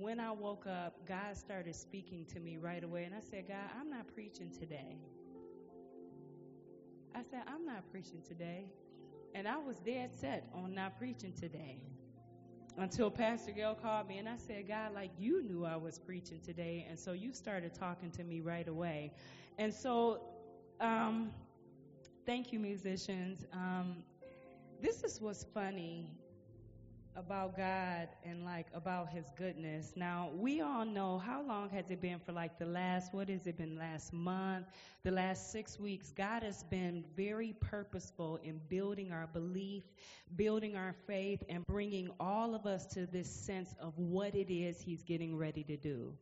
when I woke up, God started speaking to me right away. And I said, God, I'm not preaching today. I said, I'm not preaching today. And I was dead set on not preaching today until Pastor Gail called me and I said, God, like you knew I was preaching today, and so you started talking to me right away. And so, um, thank you, musicians. Um, this is what's funny about God and like about his goodness. Now, we all know how long has it been for like the last, what has it been, last month, the last six weeks? God has been very purposeful in building our belief, building our faith, and bringing all of us to this sense of what it is he's getting ready to do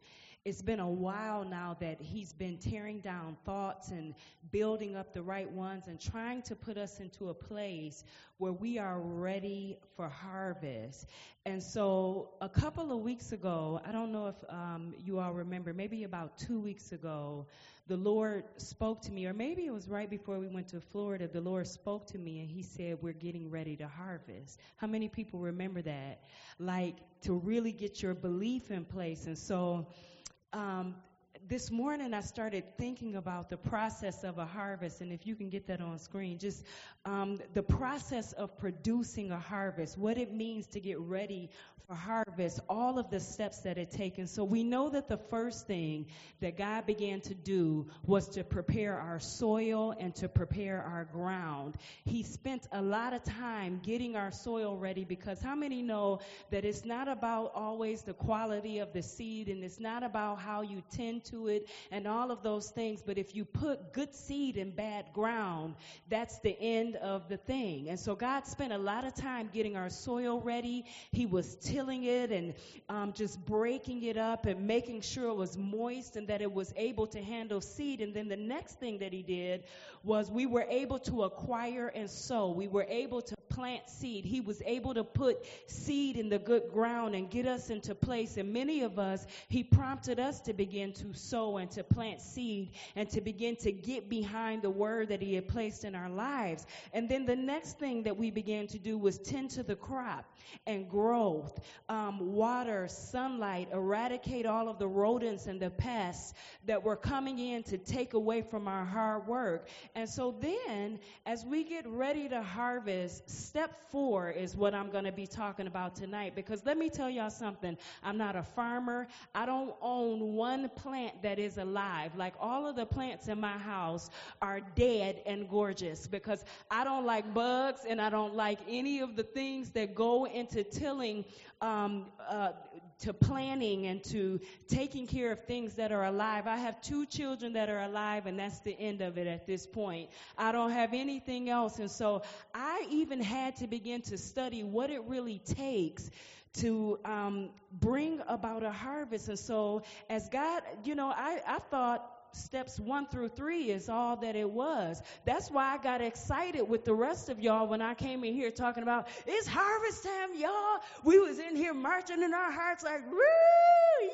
it's been a while now that he's been tearing down thoughts and building up the right ones and trying to put us into a place where we are ready for harvest. And so, a couple of weeks ago, I don't know if um, you all remember, maybe about two weeks ago, the Lord spoke to me, or maybe it was right before we went to Florida, the Lord spoke to me and He said, We're getting ready to harvest. How many people remember that? Like, to really get your belief in place. And so, um, this morning I started thinking about the process of a harvest, and if you can get that on screen, just um, the process of producing a harvest, what it means to get ready for harvest, all of the steps that it takes. So we know that the first thing that God began to do was to prepare our soil and to prepare our ground. He spent a lot of time getting our soil ready because how many know that it's not about always the quality of the seed and it's not about how you tend to it and all of those things, but if you put good seed in bad ground, that's the end of the thing. And so God spent a lot of time getting our soil ready. He was tilling it and um, just breaking it up and making sure it was moist and that it was able to handle seed. And then the next thing that he did was we were able to acquire and sow. We were able to plant seed. He was able to put seed in the good ground and get us into place. And many of us, He prompted us to begin to sow and to plant seed and to begin to get behind the word that He had placed in our lives. And then the next thing that we began to do was tend to the crop and growth, um, water, sunlight, eradicate all of the rodents and the pests that were coming in to take away from our hard work. And so then, as we get ready to harvest, step four is what I'm going to be talking about tonight because let me tell y'all something. I'm not a farmer. I don't own one plant that is alive. Like all of the plants in my house are dead and gorgeous because I don't like bugs and I don't like any of the things that go into tilling um, uh, to planning and to taking care of things that are alive. I have two children that are alive, and that's the end of it at this point. I don't have anything else. And so I even had to begin to study what it really takes to um, bring about a harvest. And so, as God, you know, I, I thought steps one through three is all that it was. That's why I got excited with the rest of y'all when I came in here talking about it's harvest time, y'all. We was in here marching in our hearts like, woo,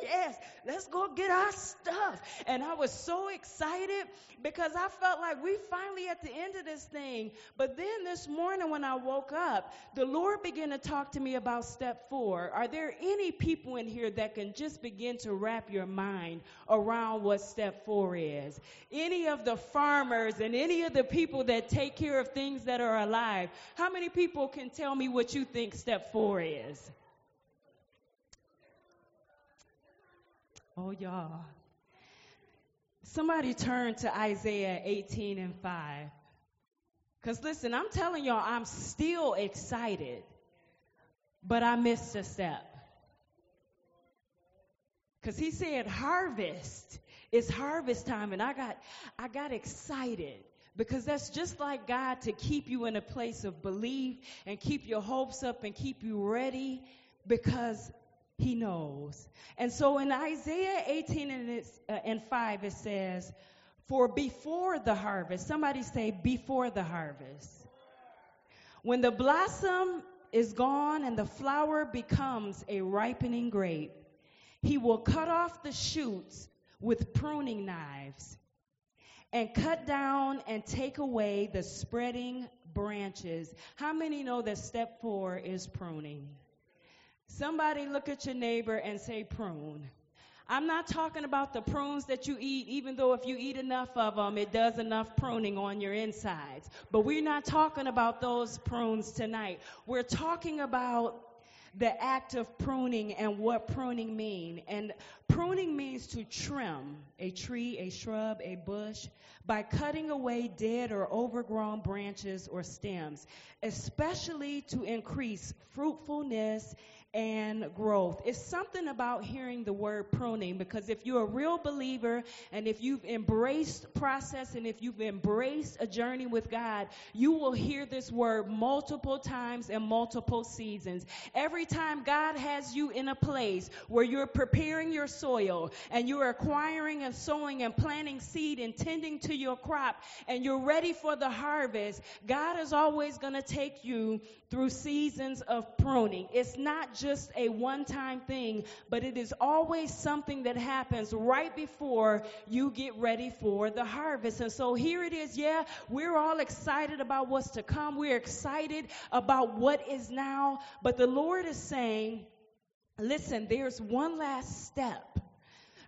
yes, let's go get our stuff. And I was so excited because I felt like we finally at the end of this thing. But then this morning when I woke up, the Lord began to talk to me about step four. Are there any people in here that can just begin to wrap your mind around what step four is. Any of the farmers and any of the people that take care of things that are alive, how many people can tell me what you think step four is? Oh, y'all. Somebody turn to Isaiah 18 and 5. Because listen, I'm telling y'all, I'm still excited, but I missed a step. Because he said, harvest it's harvest time and I got I got excited because that's just like God to keep you in a place of belief and keep your hopes up and keep you ready because he knows. And so in Isaiah 18 and, uh, and 5 it says, "For before the harvest, somebody say before the harvest. When the blossom is gone and the flower becomes a ripening grape, he will cut off the shoots with pruning knives and cut down and take away the spreading branches. How many know that step four is pruning? Somebody look at your neighbor and say prune. I'm not talking about the prunes that you eat, even though if you eat enough of them, it does enough pruning on your insides. But we're not talking about those prunes tonight. We're talking about the act of pruning and what pruning mean. And pruning means to trim a tree, a shrub, a bush by cutting away dead or overgrown branches or stems, especially to increase fruitfulness and growth. It's something about hearing the word pruning because if you're a real believer and if you've embraced process and if you've embraced a journey with God, you will hear this word multiple times and multiple seasons. Every time God has you in a place where you're preparing your soil and you're acquiring and sowing and planting seed and tending to your crop and you're ready for the harvest, God is always going to take you through seasons of pruning. It's not just a one time thing, but it is always something that happens right before you get ready for the harvest. And so here it is. Yeah, we're all excited about what's to come. We're excited about what is now. But the Lord is saying, listen, there's one last step.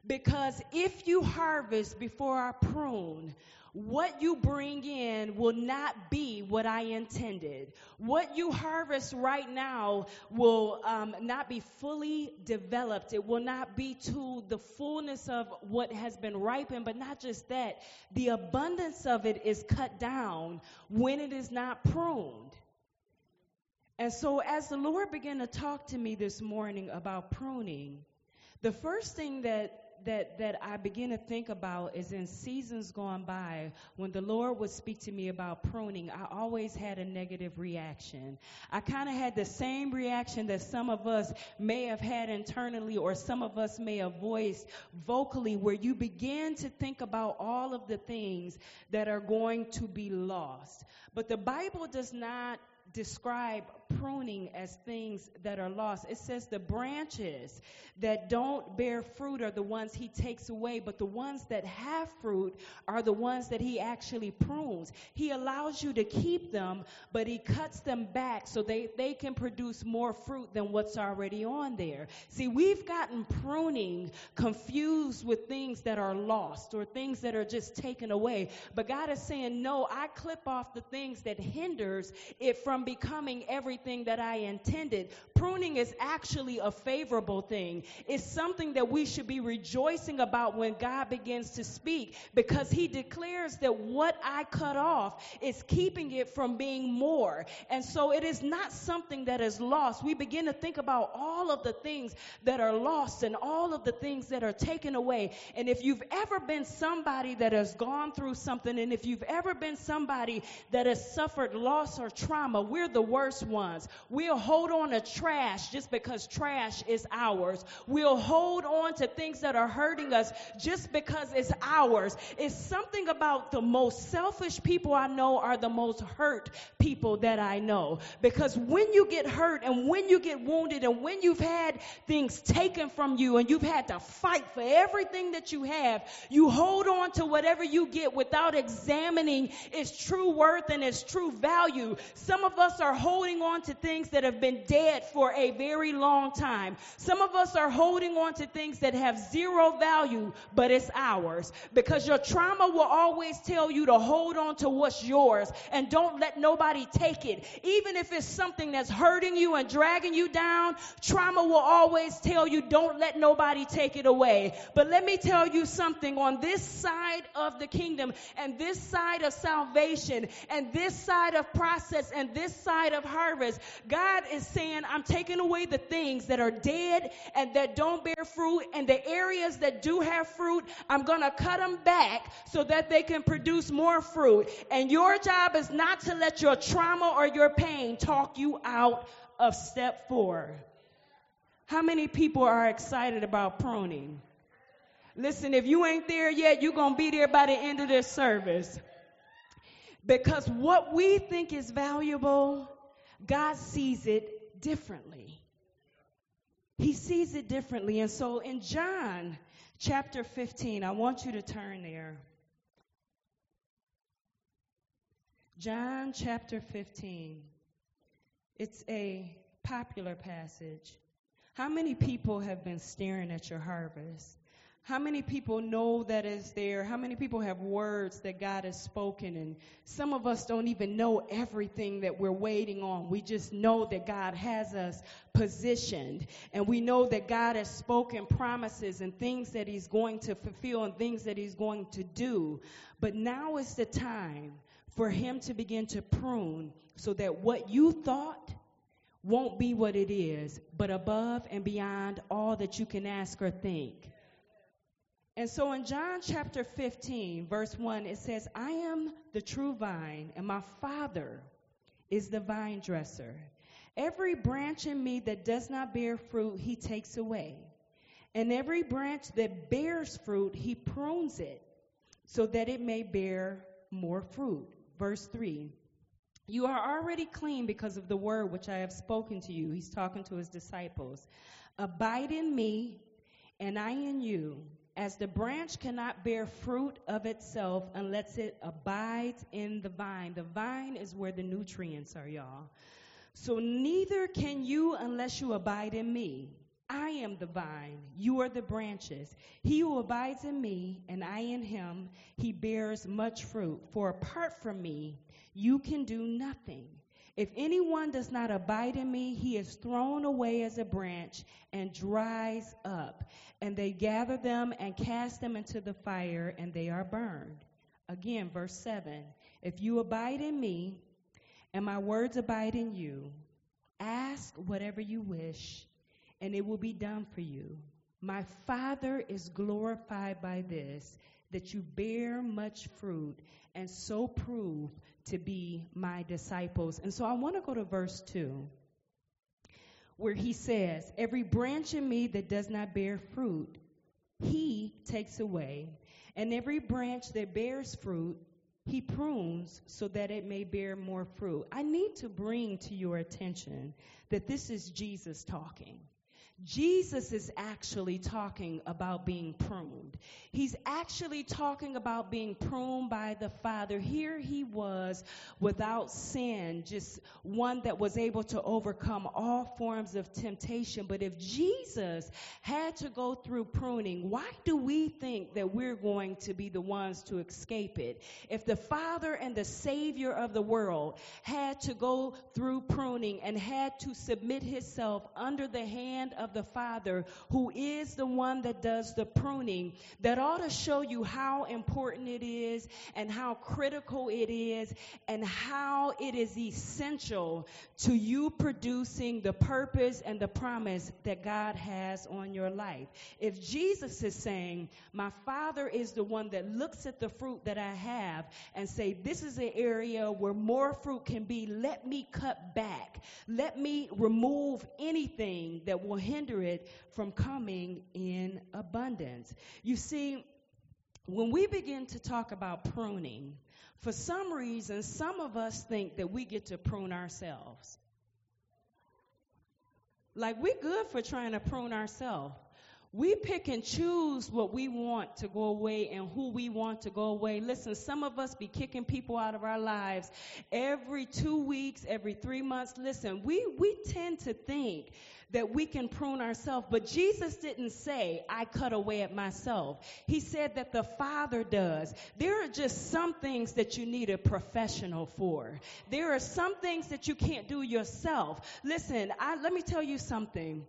Because if you harvest before I prune, what you bring in will not be what I intended. What you harvest right now will um, not be fully developed. It will not be to the fullness of what has been ripened, but not just that. The abundance of it is cut down when it is not pruned. And so, as the Lord began to talk to me this morning about pruning, the first thing that that, that I begin to think about is in seasons gone by, when the Lord would speak to me about pruning, I always had a negative reaction. I kind of had the same reaction that some of us may have had internally or some of us may have voiced vocally, where you begin to think about all of the things that are going to be lost. But the Bible does not describe pruning as things that are lost. It says the branches that don't bear fruit are the ones he takes away, but the ones that have fruit are the ones that he actually prunes. He allows you to keep them, but he cuts them back so they, they can produce more fruit than what's already on there. See, we've gotten pruning confused with things that are lost or things that are just taken away. But God is saying, no, I clip off the things that hinders it from becoming every everything that I intended. Pruning is actually a favorable thing. It's something that we should be rejoicing about when God begins to speak because he declares that what I cut off is keeping it from being more. And so it is not something that is lost. We begin to think about all of the things that are lost and all of the things that are taken away. And if you've ever been somebody that has gone through something and if you've ever been somebody that has suffered loss or trauma, we're the worst ones. We'll hold on to trash just because trash is ours. We'll hold on to things that are hurting us just because it's ours. It's something about the most selfish people I know are the most hurt people that I know. Because when you get hurt and when you get wounded and when you've had things taken from you and you've had to fight for everything that you have, you hold on to whatever you get without examining its true worth and its true value. Some of us are holding on to things that have been dead for a very long time. Some of us are holding on to things that have zero value, but it's ours. Because your trauma will always tell you to hold on to what's yours and don't let nobody take it. Even if it's something that's hurting you and dragging you down, trauma will always tell you don't let nobody take it away. But let me tell you something on this side of the kingdom and this side of salvation and this side of process and this side of harvest God is saying, I'm taking away the things that are dead and that don't bear fruit, and the areas that do have fruit, I'm going to cut them back so that they can produce more fruit. And your job is not to let your trauma or your pain talk you out of step four. How many people are excited about pruning? Listen, if you ain't there yet, you're going to be there by the end of this service. Because what we think is valuable God sees it differently. He sees it differently. And so in John chapter 15, I want you to turn there. John chapter 15. It's a popular passage. How many people have been staring at your harvest? How many people know that is there? How many people have words that God has spoken? And some of us don't even know everything that we're waiting on. We just know that God has us positioned. And we know that God has spoken promises and things that He's going to fulfill and things that He's going to do. But now is the time for Him to begin to prune so that what you thought won't be what it is, but above and beyond all that you can ask or think. And so in John chapter 15, verse 1, it says, I am the true vine, and my Father is the vine dresser. Every branch in me that does not bear fruit, he takes away. And every branch that bears fruit, he prunes it, so that it may bear more fruit. Verse 3 You are already clean because of the word which I have spoken to you. He's talking to his disciples. Abide in me, and I in you. As the branch cannot bear fruit of itself unless it abides in the vine. The vine is where the nutrients are, y'all. So neither can you unless you abide in me. I am the vine, you are the branches. He who abides in me and I in him, he bears much fruit. For apart from me, you can do nothing. If anyone does not abide in me, he is thrown away as a branch and dries up. And they gather them and cast them into the fire, and they are burned. Again, verse 7 If you abide in me, and my words abide in you, ask whatever you wish, and it will be done for you. My Father is glorified by this, that you bear much fruit, and so prove to be my disciples. And so I want to go to verse 2, where he says, Every branch in me that does not bear fruit, he takes away. And every branch that bears fruit, he prunes so that it may bear more fruit. I need to bring to your attention that this is Jesus talking. Jesus is actually talking about being pruned. He's actually talking about being pruned by the Father. Here he was without sin, just one that was able to overcome all forms of temptation. But if Jesus had to go through pruning, why do we think that we're going to be the ones to escape it? If the Father and the Savior of the world had to go through pruning and had to submit himself under the hand of of the Father, who is the one that does the pruning, that ought to show you how important it is and how critical it is and how it is essential to you producing the purpose and the promise that God has on your life. If Jesus is saying, My Father is the one that looks at the fruit that I have and say, This is an area where more fruit can be, let me cut back. Let me remove anything that will hinder hinder it from coming in abundance. You see, when we begin to talk about pruning, for some reason, some of us think that we get to prune ourselves. Like, we're good for trying to prune ourselves. We pick and choose what we want to go away and who we want to go away. Listen, some of us be kicking people out of our lives every two weeks, every three months. Listen, we, we tend to think that we can prune ourselves. But Jesus didn't say, I cut away at myself. He said that the Father does. There are just some things that you need a professional for. There are some things that you can't do yourself. Listen, I, let me tell you something.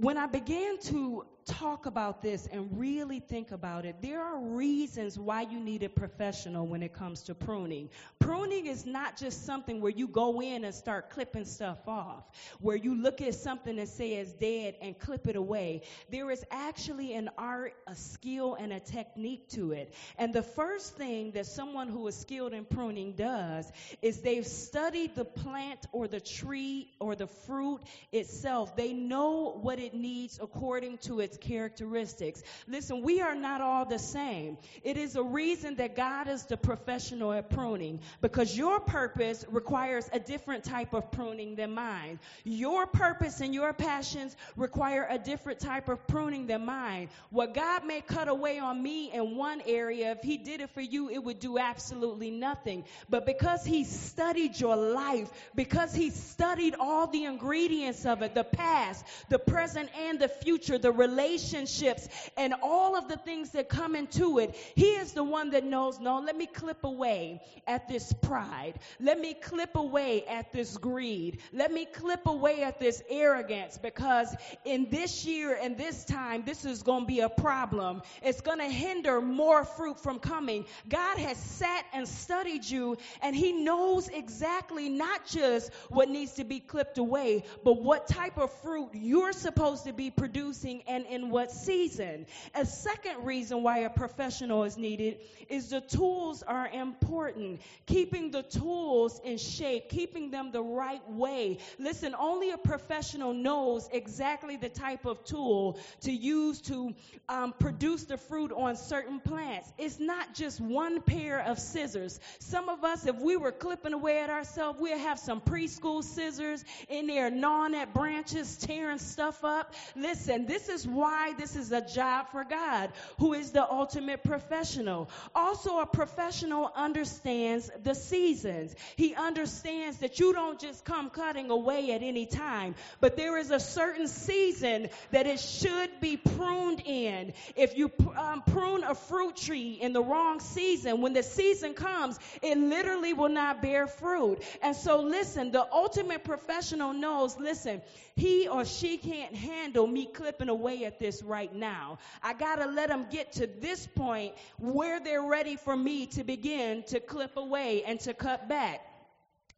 When I began to talk about this and really think about it, there are reasons why you need a professional when it comes to pruning. Pruning is not just something where you go in and start clipping stuff off, where you look at something and say it's dead and clip it away. There is actually an art, a skill, and a technique to it. And the first thing that someone who is skilled in pruning does is they've studied the plant or the tree or the fruit itself. They know what it needs according to its its characteristics. Listen, we are not all the same. It is a reason that God is the professional at pruning because your purpose requires a different type of pruning than mine. Your purpose and your passions require a different type of pruning than mine. What God may cut away on me in one area, if He did it for you, it would do absolutely nothing. But because He studied your life, because He studied all the ingredients of it, the past, the present, and the future, the relationships, and all of the things that come into it, He is the one that knows, no, let me clip away at this pride. Let me clip away at this greed. Let me clip away at this arrogance because in this year and this time, this is going to be a problem. It's going to hinder more fruit from coming. God has sat and studied you and He knows exactly not just what needs to be clipped away, but what type of fruit you're supposed to be producing and in what season. A second reason why a professional is needed is the tools are important. Keeping the tools in shape, keeping them the right way. Listen, only a professional knows exactly the type of tool to use to um, produce the fruit on certain plants. It's not just one pair of scissors. Some of us, if we were clipping away at ourselves, we'd have some preschool scissors in there gnawing at branches, tearing stuff up. Listen, this is why this is a job for God, who is the ultimate professional. Also, a professional understands the seasons. He understands that you don't just come cutting away at any time, but there is a certain season that it should be pruned in. If you um, prune a fruit tree in the wrong season, when the season comes, it literally will not bear fruit. And so, listen, the ultimate professional knows, listen, he or she can't handle me clipping away at this right now. I got to let them get to this point where they're ready for me to begin to clip away and to cut back.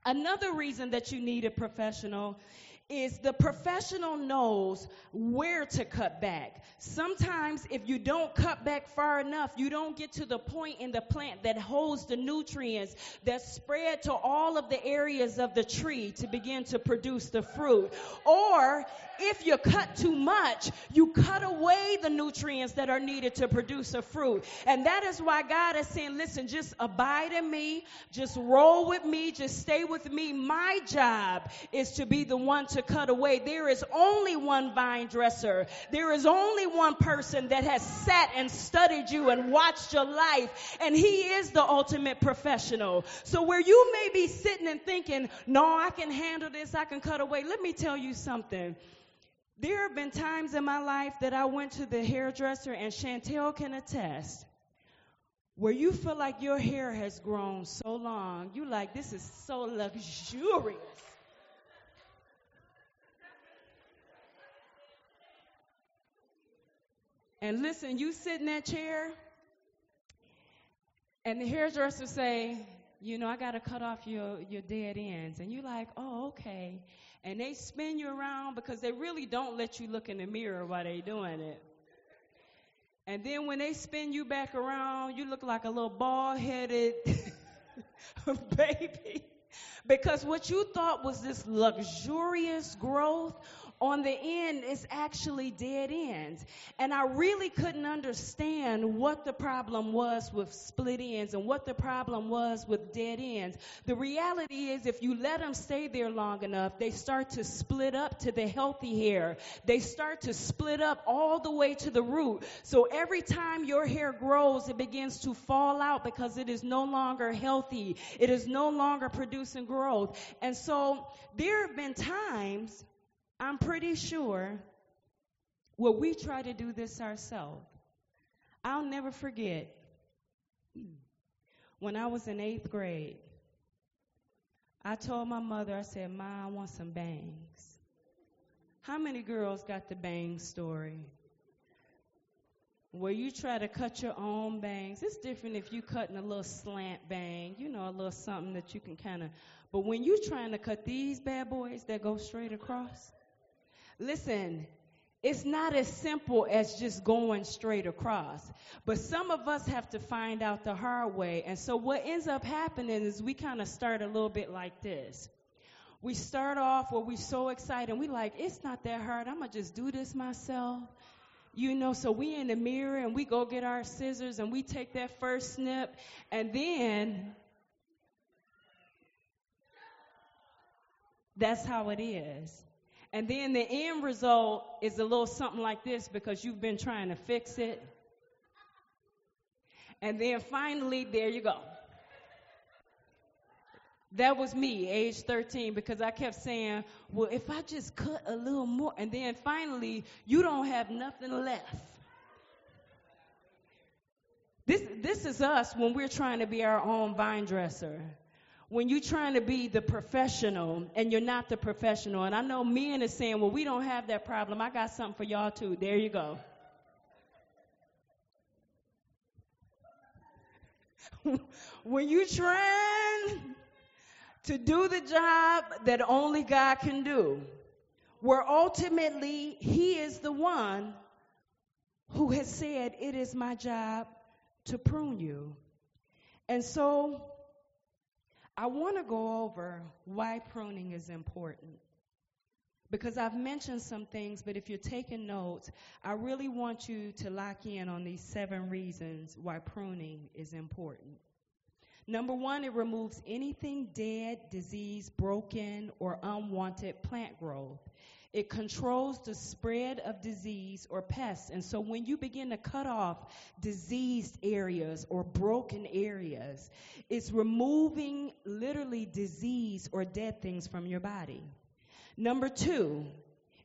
Another reason that you need a professional is the professional knows where to cut back. Sometimes if you don't cut back far enough, you don't get to the point in the plant that holds the nutrients that spread to all of the areas of the tree to begin to produce the fruit. Or if you cut too much, you cut away the nutrients that are needed to produce a fruit. And that is why God is saying, listen, just abide in me, just roll with me, just stay with me. My job is to be the one to cut away. There is only one vine dresser. There is only one person that has sat and studied you and watched your life, and he is the ultimate professional. So where you may be sitting and thinking, no, I can handle this, I can cut away. Let me tell you something. There have been times in my life that I went to the hairdresser, and Chantel can attest, where you feel like your hair has grown so long. You like, this is so luxurious. And listen, you sit in that chair, and the hairdresser say, you know, I got to cut off your, your dead ends. And you're like, oh, okay. And they spin you around because they really don't let you look in the mirror while they're doing it. And then when they spin you back around, you look like a little bald headed baby. Because what you thought was this luxurious growth on the end is actually dead ends. And I really couldn't understand what the problem was with split ends and what the problem was with dead ends. The reality is, if you let them stay there long enough, they start to split up to the healthy hair. They start to split up all the way to the root. So every time your hair grows, it begins to fall out because it is no longer healthy. It is no longer producing growth. And so there have been times I'm pretty sure where we try to do this ourselves. I'll never forget when I was in eighth grade. I told my mother, I said, Ma, I want some bangs. How many girls got the bang story? Where you try to cut your own bangs. It's different if you cutting a little slant bang, you know, a little something that you can kind of. But when you trying to cut these bad boys that go straight across, Listen, it's not as simple as just going straight across. But some of us have to find out the hard way. And so what ends up happening is we kind of start a little bit like this. We start off where we're so excited and we like, it's not that hard. I'm going to just do this myself. you know, so we in the mirror and we go get our scissors and we take that first snip and then that's how it is. And then the end result is a little something like this because you've been trying to fix it. And then finally, there you go. That was me, age 13, because I kept saying, well, if I just cut a little more, and then finally, you don't have nothing left. This, this is us when we're trying to be our own vine dresser. When you're trying to be the professional and you're not the professional. And I know men are saying, well, we don't have that problem. I got something for y'all too. There you go. when you're trying to do the job that only God can do, where ultimately He is the one who has said, It is my job to prune you. And so I want to go over why pruning is important. Because I've mentioned some things, but if you're taking notes, I really want you to lock in on these seven reasons why pruning is important. Number one, it removes anything dead, diseased, broken, or unwanted plant growth. It controls the spread of disease or pests. And so when you begin to cut off diseased areas or broken areas, it's removing literally disease or dead things from your body. Number two,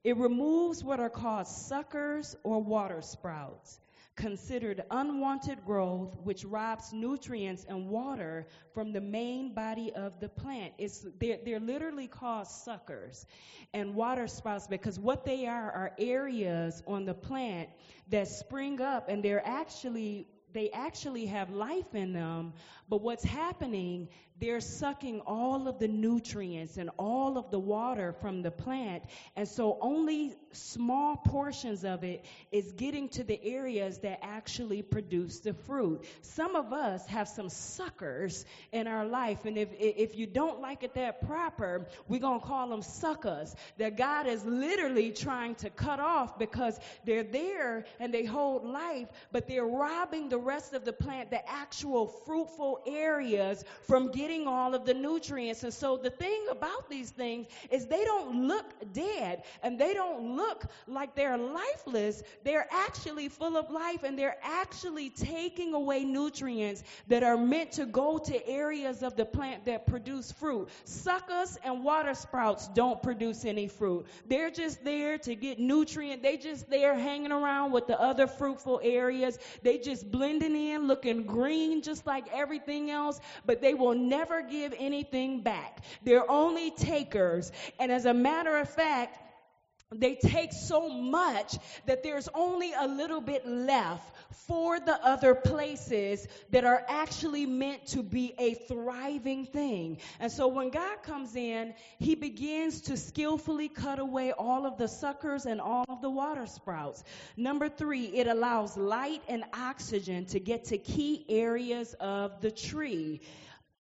it removes what are called suckers or water sprouts considered unwanted growth which robs nutrients and water from the main body of the plant. It's, they're, they're literally called suckers and water sprouts because what they are are areas on the plant that spring up and they're actually they actually have life in them, but what's happening, they're sucking all of the nutrients and all of the water from the plant, and so only small portions of it is getting to the areas that actually produce the fruit. Some of us have some suckers in our life, and if if you don't like it that proper, we're gonna call them suckers that God is literally trying to cut off because they're there and they hold life, but they're robbing the rest of the plant, the actual fruitful areas, from getting all of the nutrients. And so the thing about these things is they don't look dead and they don't look like they're lifeless, they're actually full of life and they're actually taking away nutrients that are meant to go to areas of the plant that produce fruit. Suckers and water sprouts don't produce any fruit. They're just there to get nutrient. They just there hanging around with the other fruitful areas. They just blending in, looking green just like everything else, but they will never give anything back. They're only takers. And as a matter of fact, they take so much that there's only a little bit left for the other places that are actually meant to be a thriving thing. And so when God comes in, he begins to skillfully cut away all of the suckers and all of the water sprouts. Number three, it allows light and oxygen to get to key areas of the tree.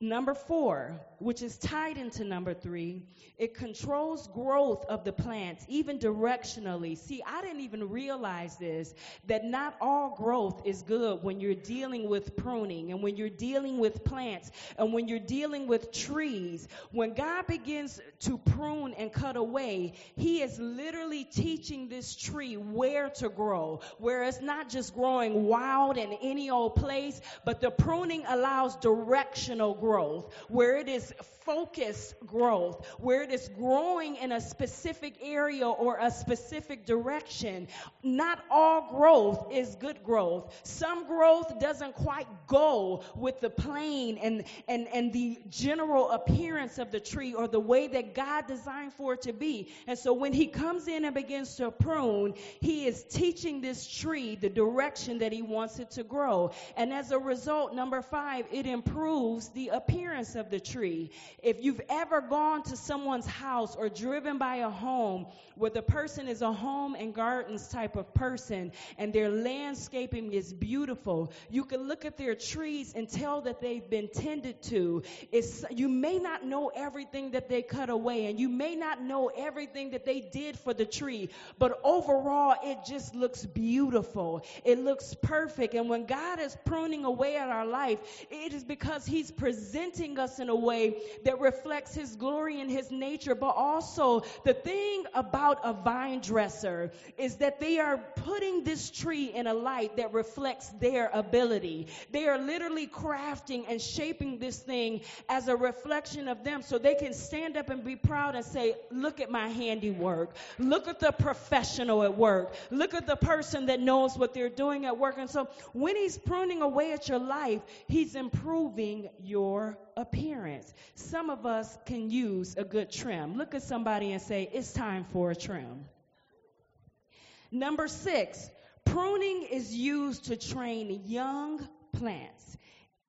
Number four, which is tied into number three, it controls growth of the plants, even directionally. See, I didn't even realize this, that not all growth is good when you're dealing with pruning and when you're dealing with plants and when you're dealing with trees. When God begins to prune and cut away, He is literally teaching this tree where to grow, where it's not just growing wild in any old place, but the pruning allows directional growth, where it is focused growth, where it is growing in a specific area or a specific direction. Not all growth is good growth. Some growth doesn't quite go with the plane and, and, and the general appearance of the tree or the way that God designed for it to be. And so when he comes in and begins to prune, he is teaching this tree the direction that he wants it to grow. And as a result, number five, it improves the appearance of the tree. If you've ever gone to someone's house or driven by a home where the person is a home and gardens type of person and their landscaping is beautiful, you can look at their trees and tell that they've been tended to. It's, you may not know everything that they cut away and you may not know everything that they did for the tree, but overall it just looks beautiful. It looks perfect. And when God is pruning away at our life, it is because He's presenting us in a way that reflects His glory and His nature. But also, the thing about a vine dresser is that they are putting this tree in a light that reflects their ability. They are literally crafting and shaping this thing as a reflection of them so they can stand up and be proud and say, Look at my handiwork. Look at the professional at work. Look at the person that knows what they're doing at work. And so when He's pruning away at your life, He's improving your appearance. Some of us can use a good trim. Look at somebody and say, It's time for a trim. Number six, pruning is used to train young plants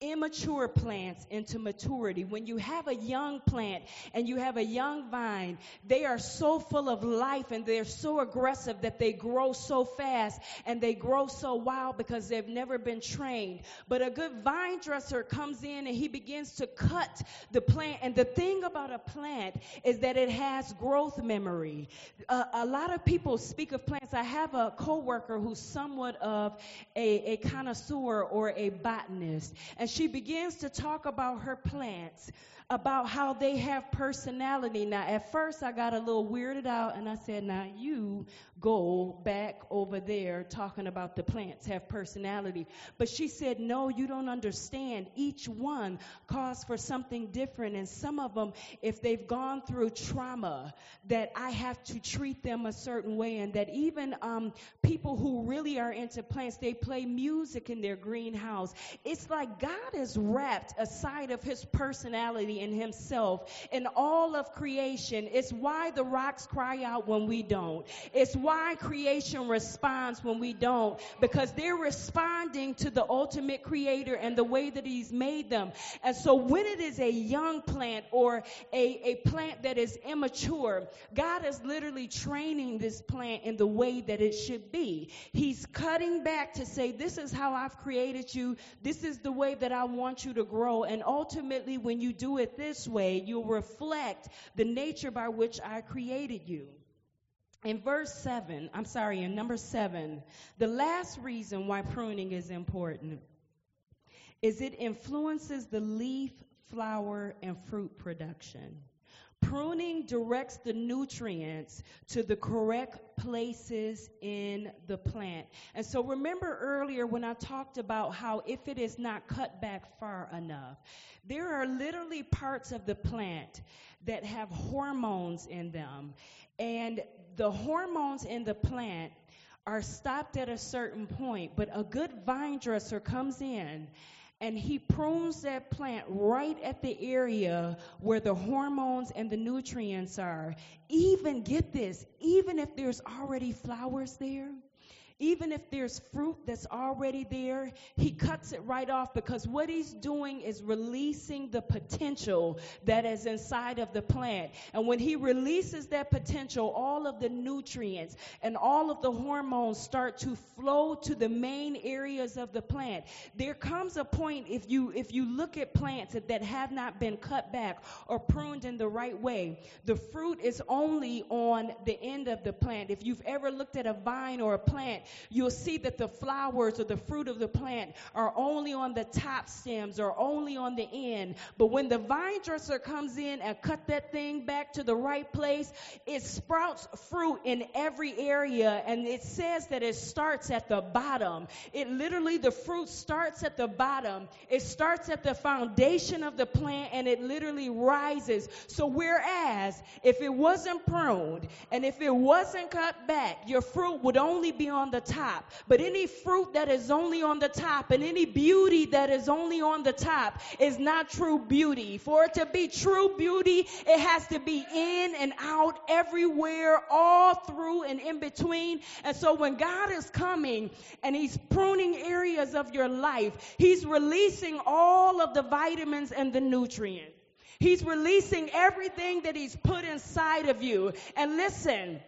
immature plants into maturity. When you have a young plant and you have a young vine, they are so full of life and they're so aggressive that they grow so fast and they grow so wild because they've never been trained. But a good vine dresser comes in and he begins to cut the plant. And the thing about a plant is that it has growth memory. A lot of people speak of plants. I have a coworker who's somewhat of a, a connoisseur or a botanist. And she begins to talk about her plants, about how they have personality. Now, at first, I got a little weirded out and I said, Now, you go back over there talking about the plants have personality. But she said, No, you don't understand. Each one calls for something different. And some of them, if they've gone through trauma, that I have to treat them a certain way. And that even um, people who really are into plants, they play music in their greenhouse. It's like God has wrapped a side of his personality in himself in all of creation. It's why the rocks cry out when we don't. It's why why creation responds when we don't, because they're responding to the ultimate creator and the way that he's made them. And so when it is a young plant or a, a plant that is immature, God is literally training this plant in the way that it should be. He's cutting back to say, this is how I've created you. This is the way that I want you to grow. And ultimately, when you do it this way, you'll reflect the nature by which I created you. In verse 7, I'm sorry, in number 7, the last reason why pruning is important is it influences the leaf, flower, and fruit production. Pruning directs the nutrients to the correct places in the plant. And so remember earlier when I talked about how if it is not cut back far enough, there are literally parts of the plant that have hormones in them. And the hormones in the plant are stopped at a certain point, but a good vine dresser comes in and he prunes that plant right at the area where the hormones and the nutrients are. Even, get this, even if there's already flowers there even if there's fruit that's already there, he cuts it right off because what he's doing is releasing the potential that is inside of the plant. And when he releases that potential, all of the nutrients and all of the hormones start to flow to the main areas of the plant. There comes a point if you if you look at plants that have not been cut back or pruned in the right way, the fruit is only on the end of the plant. If you've ever looked at a vine or a plant, you'll see that the flowers or the fruit of the plant are only on the top stems or only on the end. But when the vine dresser comes in and cut that thing back to the right place, it sprouts fruit in every area and it says that it starts at the bottom. It literally, the fruit starts at the bottom. It starts at the foundation of the plant and it literally rises. So whereas if it wasn't pruned and if it wasn't cut back, your fruit would only be on the the top. But any fruit that is only on the top and any beauty that is only on the top is not true beauty. For it to be true beauty, it has to be in and out, everywhere, all through and in between. And so when God is coming and He's pruning areas of your life, He's releasing all of the vitamins and the nutrients. He's releasing everything that He's put inside of you. And listen,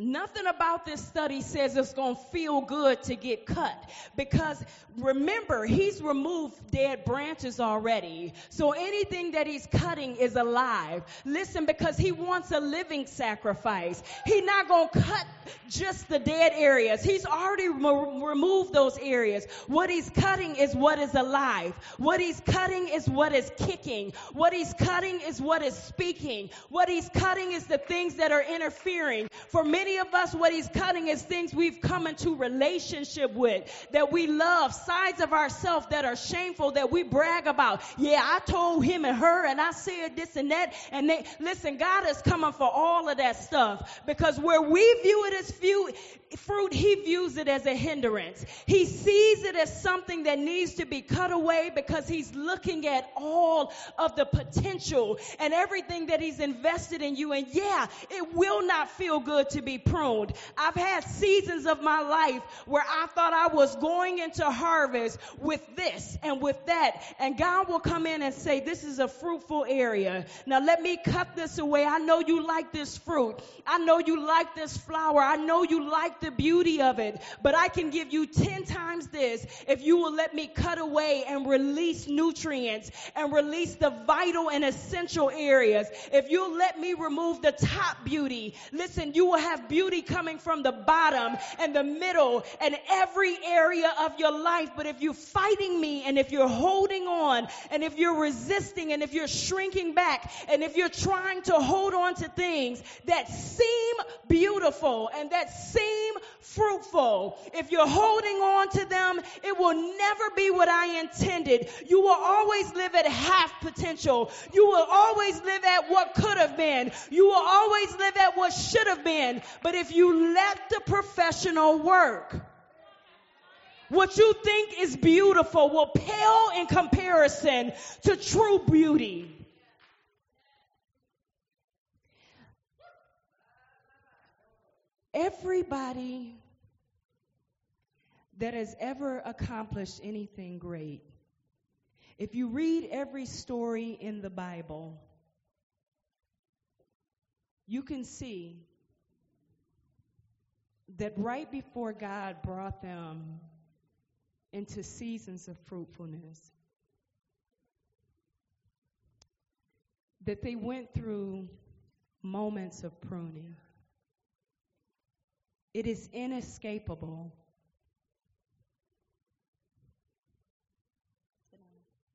Nothing about this study says it's going to feel good to get cut because remember, he's removed dead branches already. So anything that he's cutting is alive. Listen, because he wants a living sacrifice. He's not going to cut just the dead areas. He's already re- removed those areas. What he's cutting is what is alive. What he's cutting is what is kicking. What he's cutting is what is speaking. What he's cutting is the things that are interfering. For many many of us, what he's cutting is things we've come into relationship with, that we love, sides of ourselves that are shameful, that we brag about. Yeah, I told him and her and I said this and that. And they, listen, God is coming for all of that stuff because where we view it as few, fruit, he views it as a hindrance. He sees it as something that needs to be cut away because he's looking at all of the potential and everything that he's invested in you. And yeah, it will not feel good to be pruned. I've had seasons of my life where I thought I was going into harvest with this and with that. And God will come in and say, this is a fruitful area. Now let me cut this away. I know you like this fruit. I know you like this flower. I know you like the beauty of it, but I can give you 10 times this if you will let me cut away and release nutrients and release the vital and essential areas. If you'll let me remove the top beauty, listen, you will have beauty coming from the bottom and the middle and every area of your life. But if you're fighting me and if you're holding on and if you're resisting and if you're shrinking back and if you're trying to hold on to things that seem beautiful and that seem fruitful, if you're holding on to them, it will never be what I intended. You will always live at half potential. You will always live at what could have been. You will always live at what should have been. But if you let the professional work, what you think is beautiful will pale in comparison to true beauty. Everybody that has ever accomplished anything great, if you read every story in the Bible, you can see that right before God brought them into seasons of fruitfulness, that they went through moments of pruning. It is inescapable.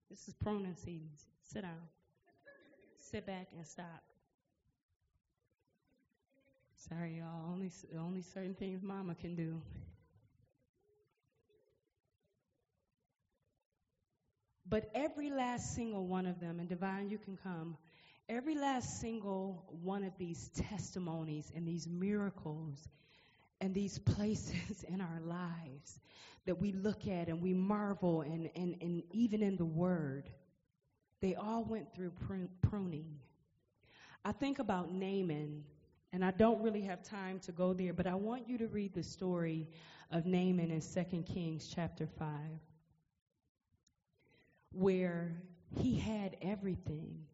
This is pruning season. Sit down. Sit back and stop. Sorry, y'all. Only only certain things Mama can do. But every last single one of them, and Divine, you can come. Every last single one of these testimonies and these miracles and these places in our lives that we look at and we marvel, and, and, and even in the Word, they all went through pruning. I think about Naaman, and I don't really have time to go there, but I want you to read the story of Naaman in 2 Kings chapter 5, where he had everything.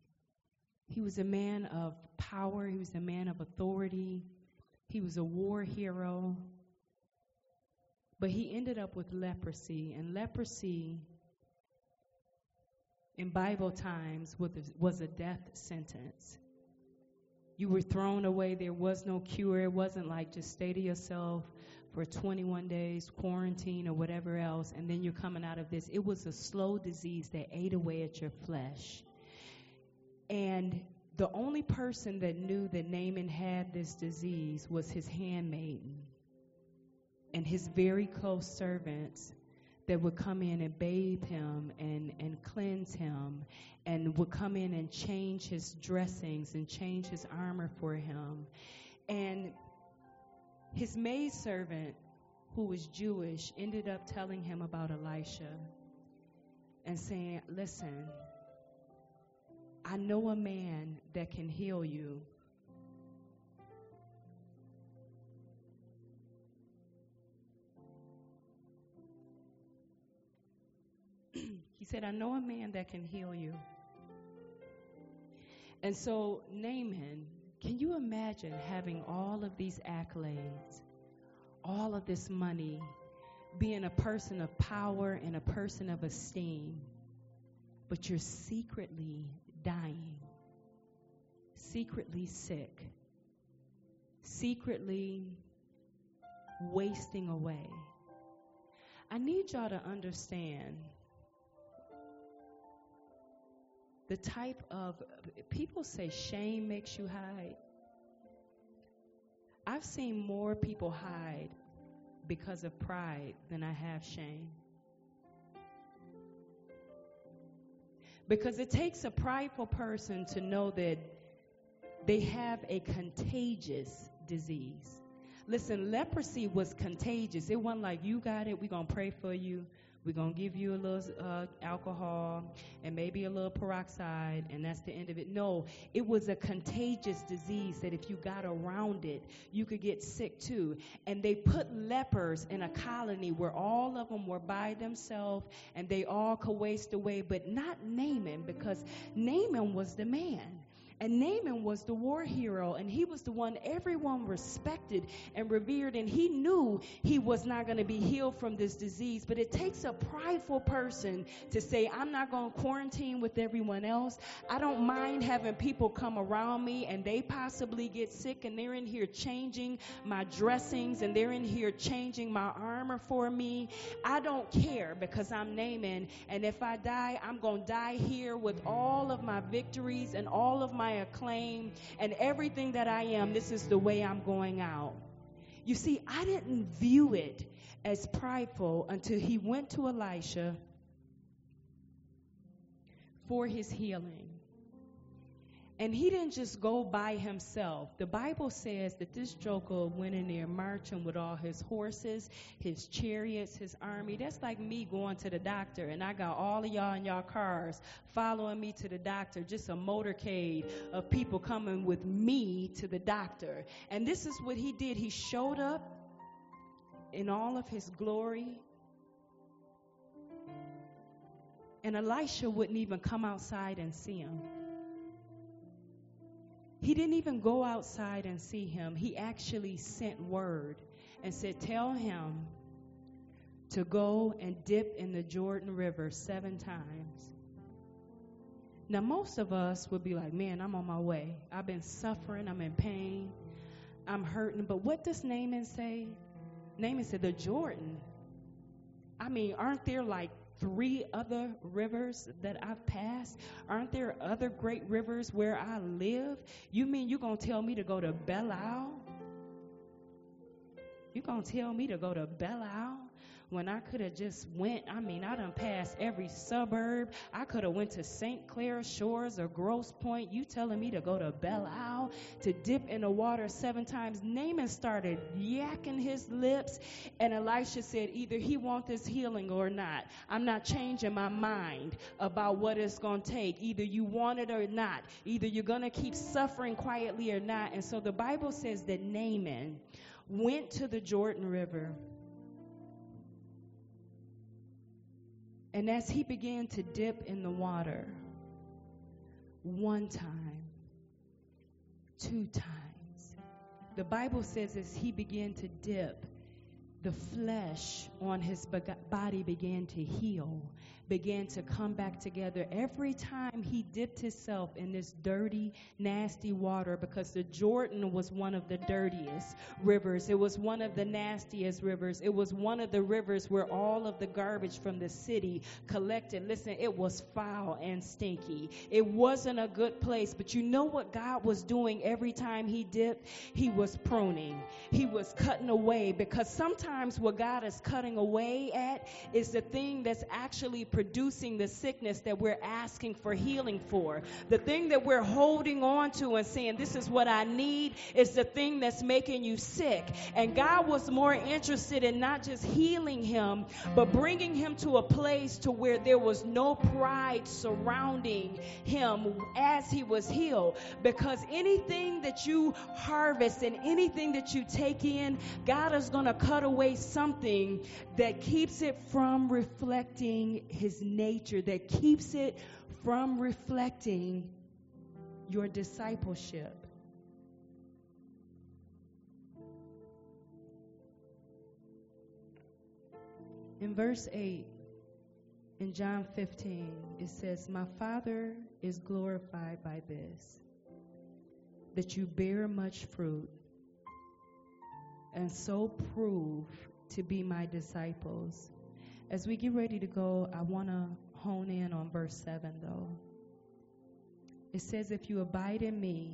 He was a man of power, he was a man of authority, he was a war hero, but he ended up with leprosy, and leprosy in Bible times was a death sentence. You were thrown away. There was no cure. It wasn't like just stay to yourself for 21 days, quarantine, or whatever else, and then you're coming out of this. It was a slow disease that ate away at your flesh. And the only person that knew that Naaman had this disease was his handmaiden and his very close servants that would come in and bathe him and, and cleanse him and would come in and change his dressings and change his armor for him. And his maidservant who was Jewish, ended up telling him about Elisha and saying, Listen, I know a man that can heal you. he said, I know a man that can heal you. And so, Naaman, can you imagine having all of these accolades, all of this money, being a person of power and a person of esteem, but you're secretly dying, secretly sick, secretly wasting away? I need y'all to understand the type of people say shame makes you hide. I've seen more people hide because of pride than I have shame. Because it takes a prideful person to know that they have a contagious disease. Listen, leprosy was contagious. It wasn't like you got it, we're going to pray for you. We're going to give you a little uh, alcohol and maybe a little peroxide, and that's the end of it. No, it was a contagious disease that if you got around it, you could get sick too. And they put lepers in a colony where all of them were by themselves and they all could waste away, but not Naaman because Naaman was the man. And Naaman was the war hero, and he was the one everyone respected and revered. And he knew he was not going to be healed from this disease. But it takes a prideful person to say, I'm not going to quarantine with everyone else. I don't mind having people come around me and they possibly get sick, and they're in here changing my dressings and they're in here changing my armor for me. I don't care because I'm Naaman. And if I die, I'm going to die here with all of my victories and all of my my acclaim and everything that I am, this is the way I'm going out. You see, I didn't view it as prideful until he went to Elisha for his healing. And he didn't just go by himself. The Bible says that this joker went in there marching with all his horses, his chariots, his army. That's like me going to the doctor, and I got all of y'all in y'all cars following me to the doctor, just a motorcade of people coming with me to the doctor. And this is what he did. He showed up in all of his glory. And Elisha wouldn't even come outside and see him. He didn't even go outside and see him. He actually sent word and said, Tell him to go and dip in the Jordan River seven times. Now, most of us would be like, Man, I'm on my way. I've been suffering. I'm in pain. I'm hurting. But what does Naaman say? Naaman said, The Jordan. I mean, aren't there like three other rivers that I've passed? Aren't there other great rivers where I live? You mean you're going to tell me to go to Belle Isle? You're going to tell me to go to Belle Isle? When I could have just went. I mean, I done passed every suburb. I could have went to St. Clair Shores or Grosse Pointe. You telling me to go to Belle Isle to dip in the water seven times? Naaman started yakking his lips, and Elisha said, either he wants this healing or not. I'm not changing my mind about what it's going to take. Either you want it or not. Either you're going to keep suffering quietly or not. And so the Bible says that Naaman went to the Jordan River And as he began to dip in the water, one time, two times, the Bible says as he began to dip, the flesh on his body began to heal began to come back together every time he dipped himself in this dirty, nasty water because the Jordan was one of the dirtiest rivers. It was one of the nastiest rivers. It was one of the rivers where all of the garbage from the city collected. Listen, it was foul and stinky. It wasn't a good place, but you know what God was doing every time he dipped? He was pruning, he was cutting away because sometimes what God is cutting away at is the thing that's actually the sickness that we're asking for healing for. The thing that we're holding on to and saying, This is what I need, is the thing that's making you sick. And God was more interested in not just healing him, but bringing him to a place to where there was no pride surrounding him as he was healed. Because anything that you harvest and anything that you take in, God is going to cut away something that keeps it from reflecting his nature, that keeps it from reflecting your discipleship. In verse 8, in John 15, it says, My Father is glorified by this, that you bear much fruit, and so prove to be my disciples. As we get ready to go, I want to hone in on verse 7, though. It says, If you abide in me,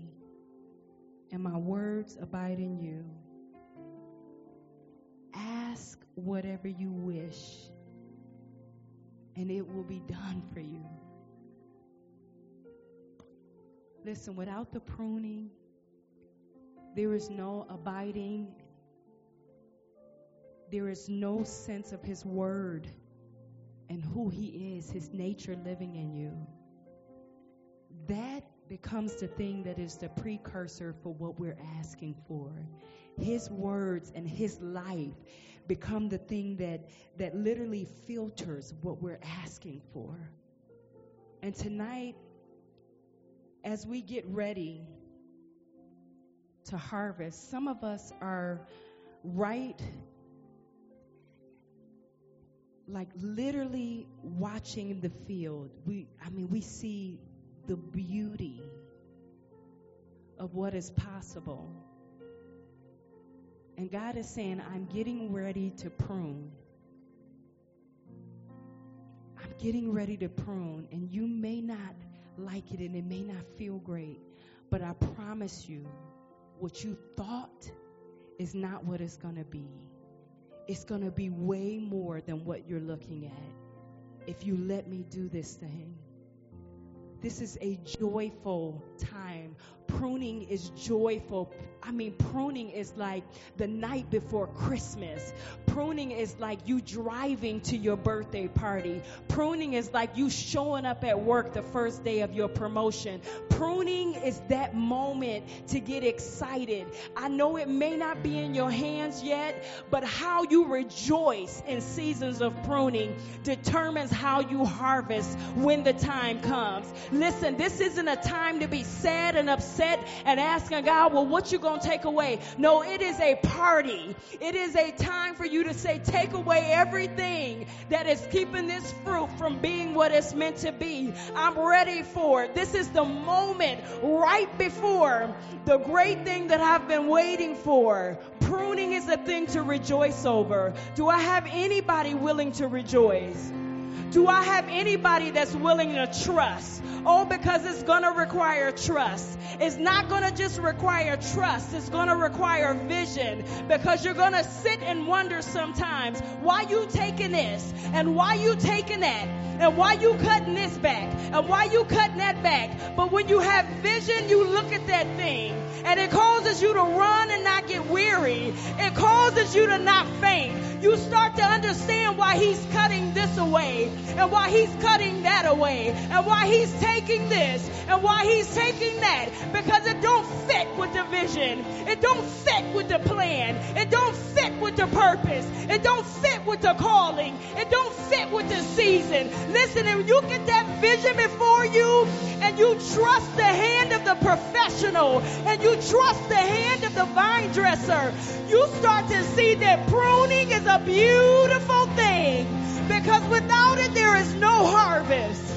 and my words abide in you, ask whatever you wish, and it will be done for you. Listen, without the pruning, there is no abiding, there is no sense of His Word and who He is, His nature living in you. That becomes the thing that is the precursor for what we're asking for. His words and His life become the thing that, that literally filters what we're asking for. And tonight, as we get ready to harvest, some of us are right, like literally watching the field. We, I mean, we see the beauty of what is possible. And God is saying, I'm getting ready to prune. I'm getting ready to prune. And you may not like it and it may not feel great, but I promise you, what you thought is not what it's going to be. It's going to be way more than what you're looking at if you let me do this thing. This is a joyful time. Pruning is joyful. I mean, pruning is like the night before Christmas. Pruning is like you driving to your birthday party. Pruning is like you showing up at work the first day of your promotion. Pruning is that moment to get excited. I know it may not be in your hands yet, but how you rejoice in seasons of pruning determines how you harvest when the time comes. Listen, this isn't a time to be sad and upset and asking God, well, what you going to take away? No, it is a party. It is a time for you to say, take away everything that is keeping this fruit from being what it's meant to be. I'm ready for it. This is the moment right before the great thing that I've been waiting for. Pruning is a thing to rejoice over. Do I have anybody willing to rejoice? Do I have anybody that's willing to trust? Oh, because it's going to require trust. It's not going to just require trust. It's going to require vision because you're going to sit and wonder sometimes why you taking this and why you taking that and why you cutting this back and why you cutting that back. But when you have vision, you look at that thing and it causes you to run and not get weary. It causes you to not faint. You start to understand why he's cutting this away and why he's cutting that away and why he's taking this and why he's taking that because it don't fit with the vision. It don't fit with the plan. It don't fit with the purpose. It don't fit with the calling. It don't fit with the season. Listen, if you get that vision before you and you trust the hand of the professional and you trust the hand of the vine dresser, you start to see that pruning is a beautiful thing because without it, there is no harvest.